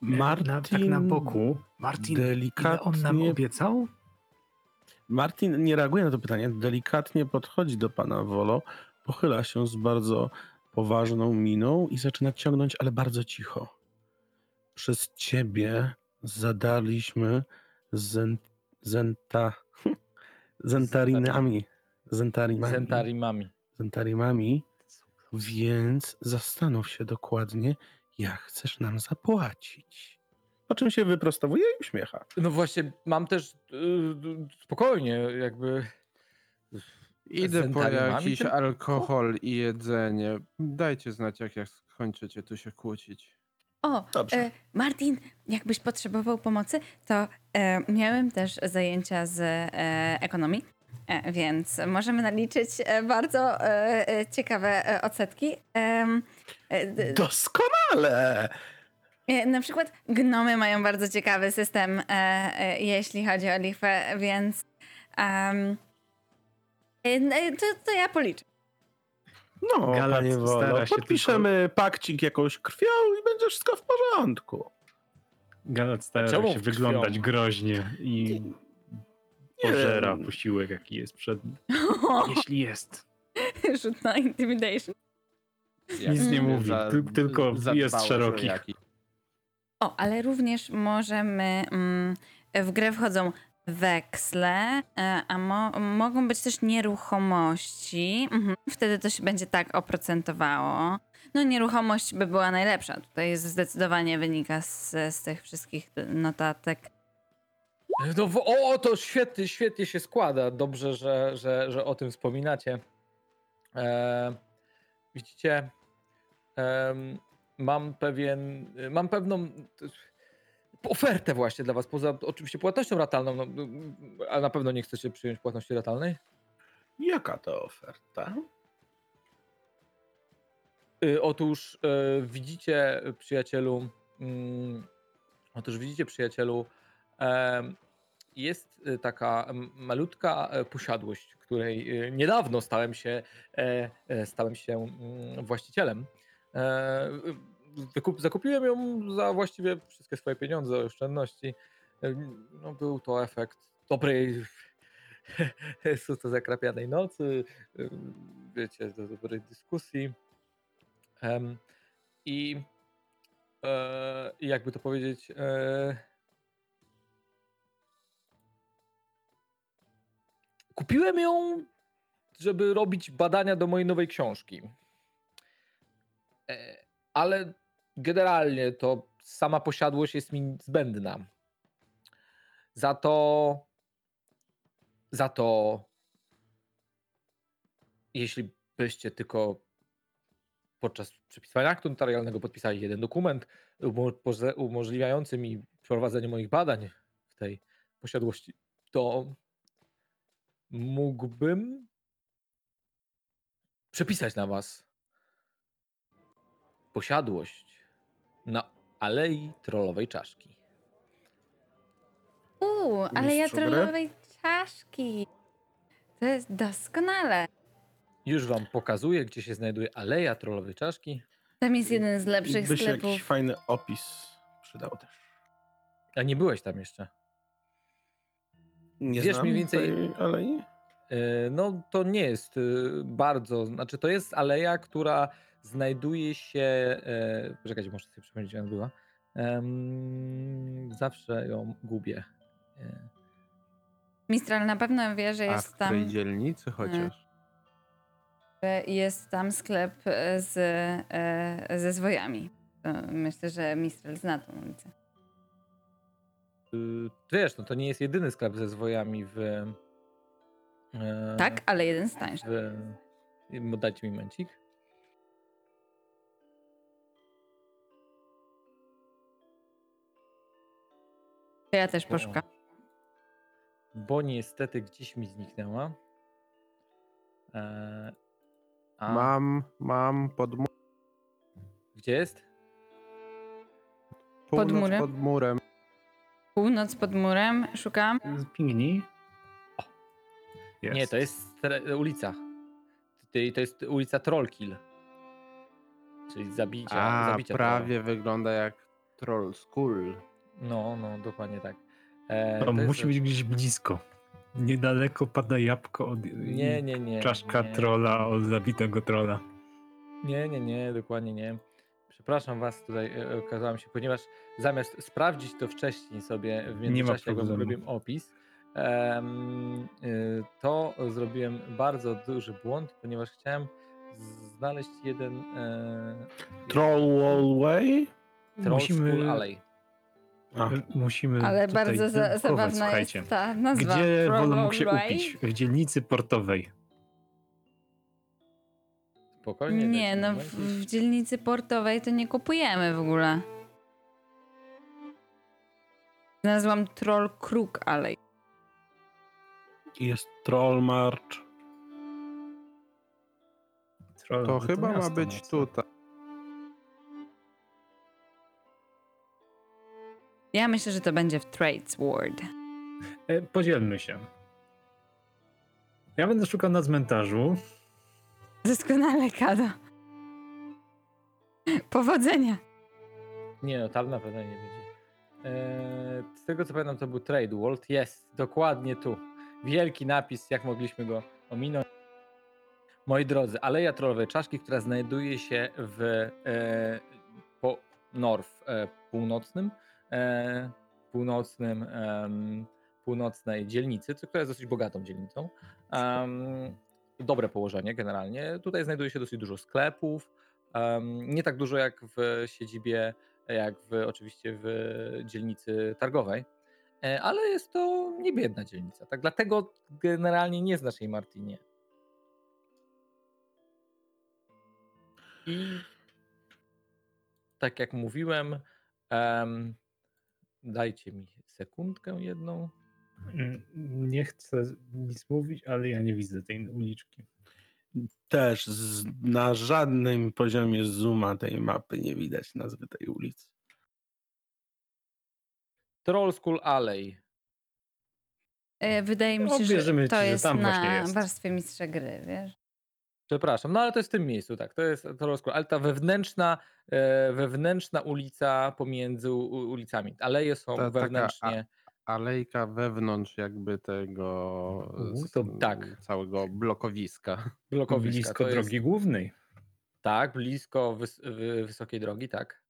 Martin na, tak na boku. Martin, delikatnie, on nam obiecał? Martin nie reaguje na to pytanie, delikatnie podchodzi do pana Wolo, pochyla się z bardzo poważną miną i zaczyna ciągnąć, ale bardzo cicho. Przez ciebie zadaliśmy zen, zenta, zentarinami, zentarimami, Zentarimami. zentarimami, więc zastanów się dokładnie, jak chcesz nam zapłacić. Po czym się wyprostowuje i uśmiecha. No właśnie, mam też y, y, spokojnie, jakby. Idę po jakiś tylko? alkohol i jedzenie. Dajcie znać, jak, jak skończycie tu się kłócić. O, Dobrze. e, Martin, jakbyś potrzebował pomocy, to e, miałem też zajęcia z e, ekonomii E, Więc możemy naliczyć e, bardzo e, e, ciekawe e, odsetki. Em, e, d- Doskonale! E, Na przykład gnomy mają bardzo ciekawy system, e, e, jeśli chodzi o lichwę, więc um, to, to ja policzę. No, Galat panie stara Wolo, się podpiszemy pakcik jakąś krwią i będzie wszystko w porządku. Galat stara Czemu się krwią? wyglądać groźnie i Nie pożera wiem. posiłek, jaki jest przed nim. Jeśli jest. Rzut na intimidation. Nic nie mówi, Za- ty- tylko jest szeroki. O, ale również możemy. Mm, w grę wchodzą weksle, e, a mo, mogą być też nieruchomości. Mhm. Wtedy to się będzie tak oprocentowało. No, nieruchomość by była najlepsza. Tutaj zdecydowanie wynika z, z tych wszystkich notatek. No, o, to świetnie, świetnie się składa. Dobrze, że, że, że o tym wspominacie. E, widzicie, mam pewien, mam pewną ofertę właśnie dla was, poza oczywiście płatnością ratalną, no, a na pewno nie chcecie przyjąć płatności ratalnej. Jaka to oferta? Y, Otóż e, widzicie, przyjacielu, mm, otóż widzicie, przyjacielu, jest taka malutka e, posiadłość, której niedawno stałem się, e, e, stałem się mm, właścicielem. Wykup, zakupiłem ją za właściwie wszystkie swoje pieniądze, oszczędności. No, był to efekt dobrej, co to zakrapianej nocy, wiecie, do dobrej dyskusji. Em, I e, jakby to powiedzieć. E, kupiłem ją, żeby robić badania do mojej nowej książki. E, ale generalnie to sama posiadłość jest mi zbędna. Za to. Za to. Jeśli byście tylko podczas przepisywania aktu notarialnego podpisali jeden dokument umożliwiający mi prowadzenie moich badań w tej posiadłości, to mógłbym przepisać na was posiadłość na Alei Trollowej Czaszki. Uuu, ale ja Mistrzu gry? trollowej czaszki. To jest doskonale. Już wam pokazuję, gdzie się znajduje Aleja Trollowej Czaszki. Tam jest jeden z lepszych By się sklepów. jakiś fajny opis przydał też. A nie byłeś tam jeszcze. Nie Wiesz znam mniej więcej- tej alei? E, No, to nie jest e, bardzo. Znaczy, to jest aleja, która znajduje się. E, poczekajcie, muszę sobie przypomnieć, gdzie ona była. Em, zawsze ją gubię. E, Mistral na pewno wie, że A w jest której tam, dzielnicy chociaż? że jest tam sklep e, z, e, ze zwojami. To myślę, że Mistral zna tą ulicę. y, wiesz, no to nie jest jedyny sklep ze zwojami w. E, Tak, ale jeden z tańszych. W, dajcie mi momencik. To ja też poszukam. Bo niestety gdzieś mi zniknęła. E, a Mam, mam pod, mu- gdzie jest? północ murem? pod murem. Północ pod murem, szukam. Pingnij. Nie, to jest stre- ulica. Ty- To jest ulica Trollkill. Czyli zabicia. A, zabicia prawie wygląda jak Troll School. No, no, dokładnie tak. E, To to jest- musi być gdzieś blisko. Niedaleko pada jabłko od Nie, nie, nie. czaszka nie. trola od zabitego trola. Nie, nie, nie, dokładnie nie. Przepraszam was tutaj, e, okazałem się, ponieważ zamiast sprawdzić to wcześniej sobie w międzyczasie, jak zrobiłem opis, y, to zrobiłem bardzo duży błąd, ponieważ chciałem znaleźć jeden e, Troll Wallway? Troll Musimy- School Alley. A, Musimy Ale tutaj bardzo za, zabawna słuchajcie. jest ta nazwa. Gdzie Wolo mógł się upić? W dzielnicy portowej. Spokojnie. Nie, no w, w dzielnicy portowej to nie kupujemy w ogóle. Znalazłam Troll Kruk Alley. Jest Troll March. Troll, To no chyba ma być tutaj. Ja myślę, że to będzie w Trades Ward. E, Podzielmy się. Ja będę szukał na cmentarzu. Doskonale, Kado. Powodzenia. Nie no, tam na pewno nie będzie. Eee, z tego co pamiętam, to był Trade World. Jest, dokładnie tu. Wielki napis, jak mogliśmy go ominąć. Moi drodzy, Aleja Trollowej Czaszki, która znajduje się w e, po North e, północnym, e, północnym, em, północnej dzielnicy, która jest dosyć bogatą dzielnicą. Dobre położenie generalnie. Tutaj znajduje się dosyć dużo sklepów. nie tak dużo jak w siedzibie, jak w, oczywiście w dzielnicy targowej, e, ale jest to niebiedna dzielnica. Tak dlatego generalnie nie znasz jej Martinie. I tak jak mówiłem, em, dajcie mi sekundkę jedną. Mm, Nie chcę nic mówić, ale ja nie widzę tej uliczki. Też z, na żadnym poziomie zooma tej mapy nie widać nazwy tej ulicy. Troll School Alley. E, Wydaje mi się, Obwierzymy że to ci, że jest tam właśnie na jest. warstwie mistrza gry, wiesz? Przepraszam, no ale to jest w tym miejscu, tak. To jest Troll School, ale ta wewnętrzna, e, wewnętrzna ulica pomiędzy u- ulicami. Aleje są Ta taka wewnętrznie. Alejka wewnątrz jakby tego Mhm, to tak. całego blokowiska. blokowiska. Blisko to drogi Jest, głównej. tak, blisko wys, wy, wysokiej drogi, tak.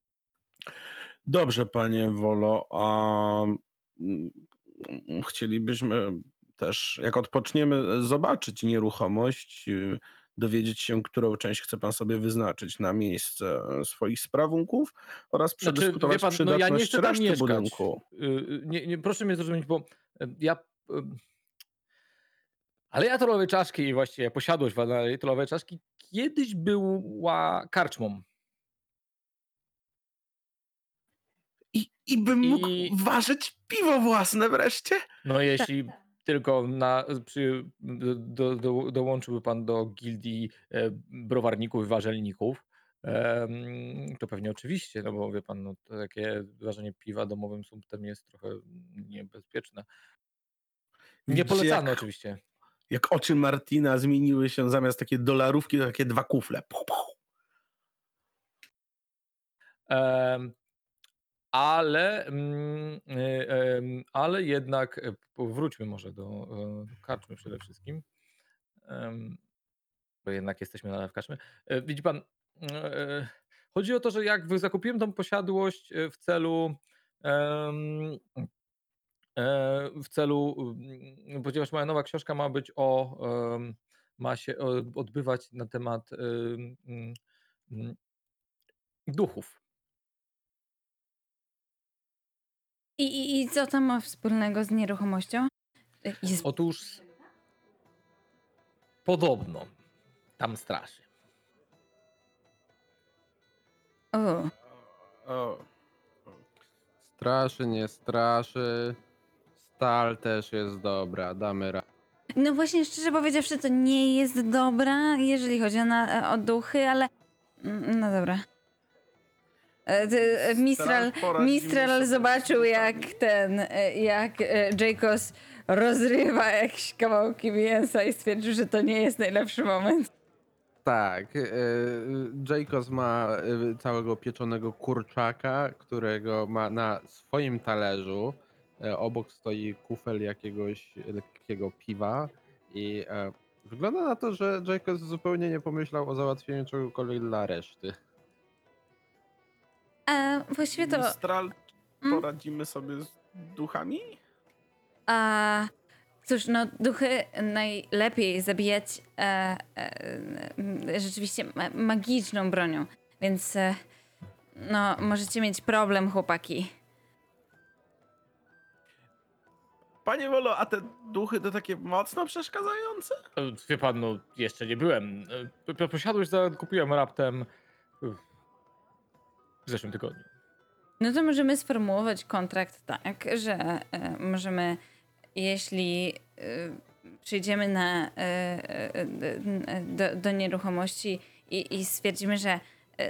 Dobrze, panie Wolo, a chcielibyśmy też, jak odpoczniemy, zobaczyć nieruchomość, y, dowiedzieć się, którą część chce pan sobie wyznaczyć na miejsce swoich sprawunków oraz Znaczy, przedyskutować wie pan, no przydatność ja nie chcę tam mieszkać. budynku. Y, y, Nie, nie, proszę mnie zrozumieć, bo y, ja. y, Aleja Trollowej Czaszki i właściwie posiadłość w Alei Trollowej Czaszki kiedyś była karczmą. I, I bym mógł I- ważyć piwo własne wreszcie? No jeśli tylko na, przy, do, do, dołączyłby pan do gildii e, browarników i warzelników, to pewnie oczywiście, no bo wie pan, no, takie ważenie piwa domowym sumptem jest trochę niebezpieczne. Nie polecano jak- oczywiście. Jak oczy Martina zmieniły się zamiast takie dolarówki, to takie dwa kufle. Puch, puch. Ale, mm, em, ale jednak e, wróćmy może do, e, karczmy przede wszystkim. Bo jednak jesteśmy nadal w karczmie. E, Widzi pan, e, chodzi o to, że jak zakupiłem tą posiadłość e, w celu e, w celu, mm, ponieważ moja nowa książka ma być o, ma się odbywać na temat em, mm, duchów. I, i, I co to ma wspólnego z nieruchomością? Jest... Otóż podobno tam straszy. O, O, Straszy, nie straszy. Stal też jest dobra, damy radę. No właśnie, szczerze powiedziawszy, to nie jest dobra, jeżeli chodzi o, na, o duchy, ale... mm, No dobra. E, e, Mistral, Mistral zobaczył, jak ten, e, jak Jacobs rozrywa jakieś kawałki mięsa i stwierdził, że to nie jest najlepszy moment. Tak, Jacobs ma całego pieczonego kurczaka, którego ma na swoim talerzu. Obok stoi kufel jakiegoś lekkiego piwa i wygląda na to, że Jacobs zupełnie nie pomyślał o załatwieniu czegokolwiek dla reszty. A właściwie to... Mistral, Mm. poradzimy sobie z duchami? A, cóż, no duchy najlepiej zabijać e, e, rzeczywiście ma- magiczną bronią, więc e, no możecie mieć problem, chłopaki. Panie Wolo, a te duchy to takie mocno przeszkadzające? E, Wie pan, no jeszcze nie byłem. E, po- Posiadłość kupiłem raptem e, w zeszłym tygodniu. No to możemy sformułować kontrakt tak, że e, możemy, jeśli e, przyjdziemy na, e, do, do nieruchomości i, i stwierdzimy, że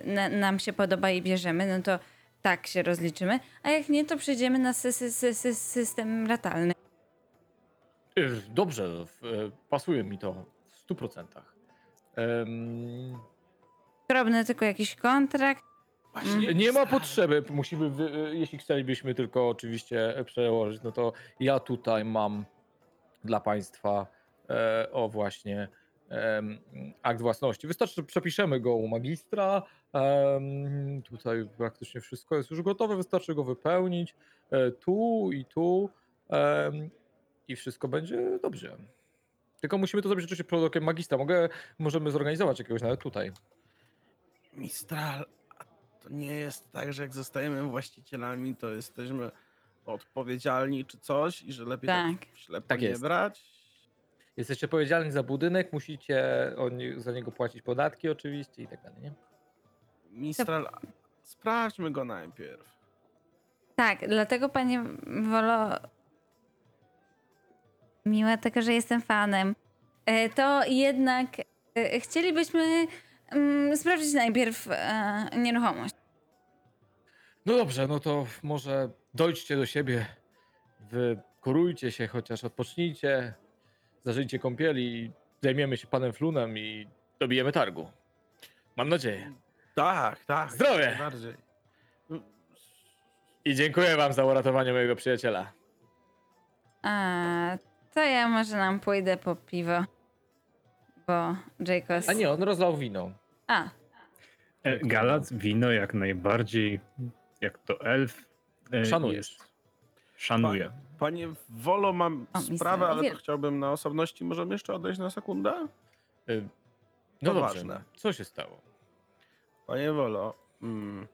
na, nam się podoba i bierzemy, no to tak się rozliczymy, a jak nie, to przejdziemy na sy, sy, sy, sy, system ratalny. Dobrze, pasuje mi to w 100%. Em, Drobny tylko jakiś kontrakt. Właśnie Nie ma potrzeby, musimy, wy- jeśli chcielibyśmy tylko oczywiście przełożyć, no to ja tutaj mam dla Państwa e, o właśnie em, akt własności. Wystarczy, że przepiszemy go u magistra. em, tutaj praktycznie wszystko jest już gotowe, wystarczy go wypełnić e, tu i tu em, i wszystko będzie dobrze. Tylko musimy to zrobić oczywiście pod okiem magistra. Mogę, możemy zorganizować jakiegoś nawet tutaj. Mistral, to nie jest tak, że jak zostajemy właścicielami, to jesteśmy odpowiedzialni czy coś i że lepiej tak, Tak. ślepo Tak nie jest. brać? Jesteście odpowiedzialni za budynek, musicie oni, za niego płacić podatki oczywiście i tak dalej, nie? Mistral, sprawdźmy go najpierw. Tak, dlatego panie Wolo, miła tego, że jestem fanem, e, to jednak e, chcielibyśmy mm, sprawdzić najpierw e, nieruchomość. No dobrze, no to może dojdźcie do siebie, wykurujcie się, chociaż odpocznijcie, zażyjcie kąpieli, zajmiemy się panem Flunem i dobijemy targu. Mam nadzieję. Tak, tak. Zdrowie! jak Najbardziej. I dziękuję wam za uratowanie mojego przyjaciela. A, to ja może nam pójdę po piwo, bo Jacobs... A nie, on rozlał wino. A, E, Galat, wino jak najbardziej, jak to elf. e, Szanujesz. Jest. Szanuję. Panie Wolo, mam O, sprawę, ale to chciałbym na osobności. Możemy jeszcze odejść na sekundę? Y, No To dobrze, ważne. co się stało? Panie Wolo, mm,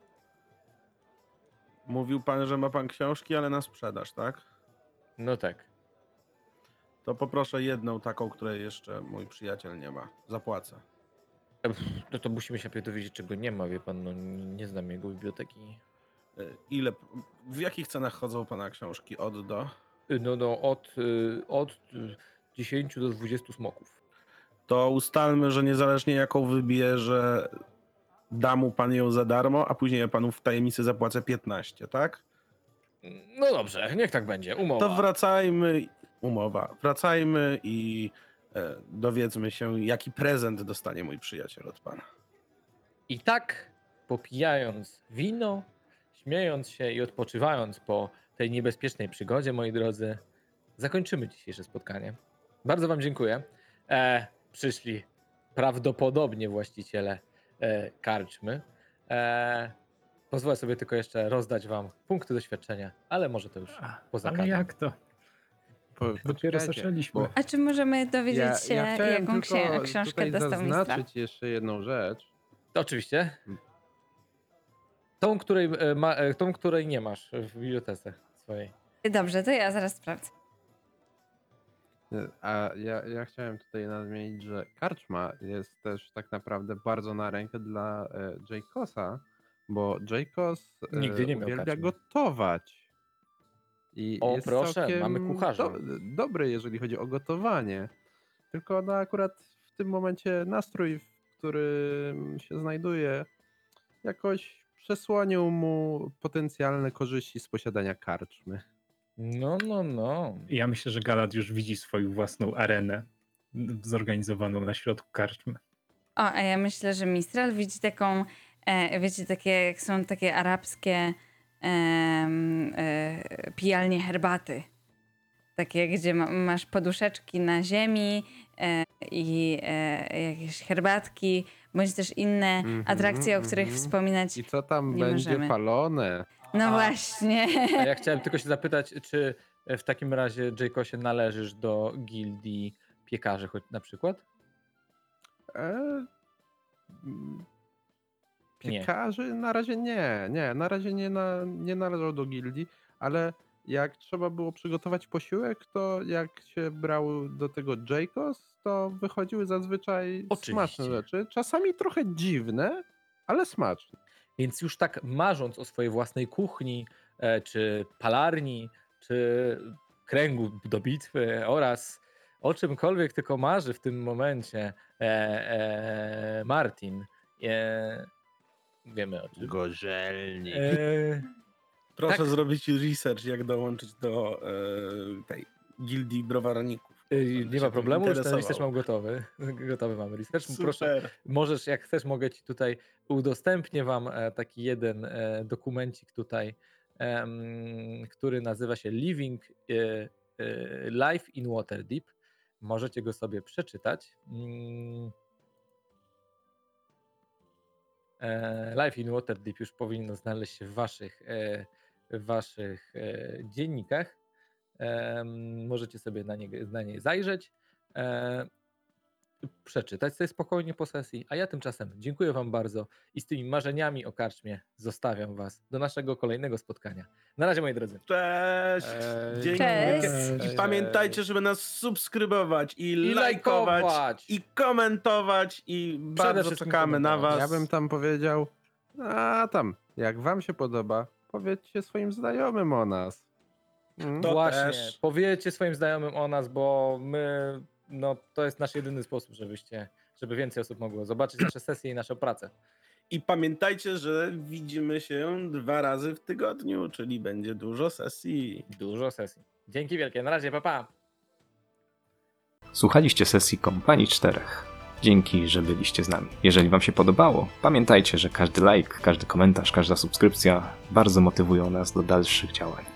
mówił pan, że ma pan książki, ale na sprzedaż, tak? No tak. To poproszę jedną taką, której jeszcze mój przyjaciel nie ma. Zapłacę. E, pff, No to musimy się najpierw dowiedzieć, czego nie ma, wie pan, no nie znam jego biblioteki. Y, Ile, w jakich cenach chodzą pana książki? Od do? Y, No, no od, y, od y, 10 do 20 smoków. To ustalmy, że niezależnie jaką wybierze, da mu pan ją za darmo, a później ja panu w tajemnicy zapłacę 15, tak? No dobrze, niech tak będzie, umowa. To wracajmy, umowa, wracajmy i e, dowiedzmy się, jaki prezent dostanie mój przyjaciel od pana. I tak, popijając wino, śmiejąc się i odpoczywając po tej niebezpiecznej przygodzie, moi drodzy, zakończymy dzisiejsze spotkanie. Bardzo Wam dziękuję. E, przyszli prawdopodobnie właściciele e, karczmy. E, pozwolę sobie tylko jeszcze rozdać Wam punkty doświadczenia, ale może to już A, poza Ale jak to? Po, Dopiero poczekajcie, zaczęliśmy. bo a czy możemy dowiedzieć się, chciałem jaką tylko księ- książkę dostał mistrza? zaznaczyć jeszcze jedną rzecz. Oczywiście. Tą, której, e, ma, e, tą, której nie masz w bibliotece swojej. Dobrze, to ja zaraz sprawdzę. A ja, ja chciałem tutaj nadmienić, że karczma jest też tak naprawdę bardzo na rękę dla e, Jaykosa, bo Jaykos e, Nigdy nie miał uwielbia karczmy. gotować. I O, jest proszę, mamy kucharza. Do, dobry, jeżeli chodzi o gotowanie. Tylko no akurat w tym momencie nastrój, w którym się znajduje, jakoś przesłonił mu potencjalne korzyści z posiadania karczmy. No, no, no. Ja myślę, że Galat już widzi swoją własną arenę zorganizowaną na środku karczmy. O, a ja myślę, że Mistral widzi taką, e, wiecie, takie, jak są takie arabskie em, e, pijalnie herbaty. Takie, gdzie ma, masz poduszeczki na ziemi e, i e, jakieś herbatki, bądź też inne Mhm, atrakcje, o których mhm. wspominać. I co tam Nie będzie możemy. palone? No A. właśnie. A ja chciałem tylko się zapytać, czy w takim razie, Jaykosie, należysz do gildii piekarzy choć na przykład? E, mm, Nie. Piekarzy na razie nie, nie, na razie nie, na, nie należał do gildii, ale jak trzeba było przygotować posiłek, to jak się brał do tego Jaycos, to wychodziły zazwyczaj Oczywiście. smaczne rzeczy. Czasami trochę dziwne, ale smaczne. Więc już tak marząc o swojej własnej kuchni, e, czy palarni, czy kręgu do bitwy oraz o czymkolwiek tylko marzy w tym momencie e, e, Martin, e, wiemy o czym. Gorzelnik. Proszę Tak. zrobić research, jak dołączyć do e, tej gildii browarników. nie ma problemu, już ten research mam gotowy. Gotowy mamy research. Proszę, Super. możesz, jak chcesz, mogę ci tutaj udostępnię wam e, taki jeden e, dokumencik tutaj, który nazywa się Living Life in Waterdeep. Możecie go sobie przeczytać. Mm. Life in Waterdeep już powinno znaleźć się w waszych, w waszych e, dziennikach. Możecie sobie na nie, na nie zajrzeć. E, przeczytać sobie spokojnie po sesji, a ja tymczasem dziękuję Wam bardzo i z tymi marzeniami o karczmie zostawiam Was do naszego kolejnego spotkania. Na razie moi drodzy. Cześć. Eee, Dzięki. Cześć. I pamiętajcie, żeby nas subskrybować i, I lajkować, lajkować. i komentować i bardzo czekamy na was. Ja bym tam powiedział, a tam, jak wam się podoba, powiedzcie swoim znajomym o nas. Mm. To Właśnie, też. powiedzcie swoim znajomym o nas, bo my, no to jest nasz jedyny sposób, żebyście, żeby więcej osób mogło zobaczyć nasze sesje i naszą pracę. I pamiętajcie, że widzimy się dwa razy w tygodniu, czyli będzie dużo sesji. Dużo sesji. Dzięki wielkie, na razie, pa pa! Słuchaliście sesji Kompanii Czterech. Dzięki, że byliście z nami. Jeżeli Wam się podobało, pamiętajcie, że każdy like, każdy komentarz, każda subskrypcja bardzo motywują nas do dalszych działań.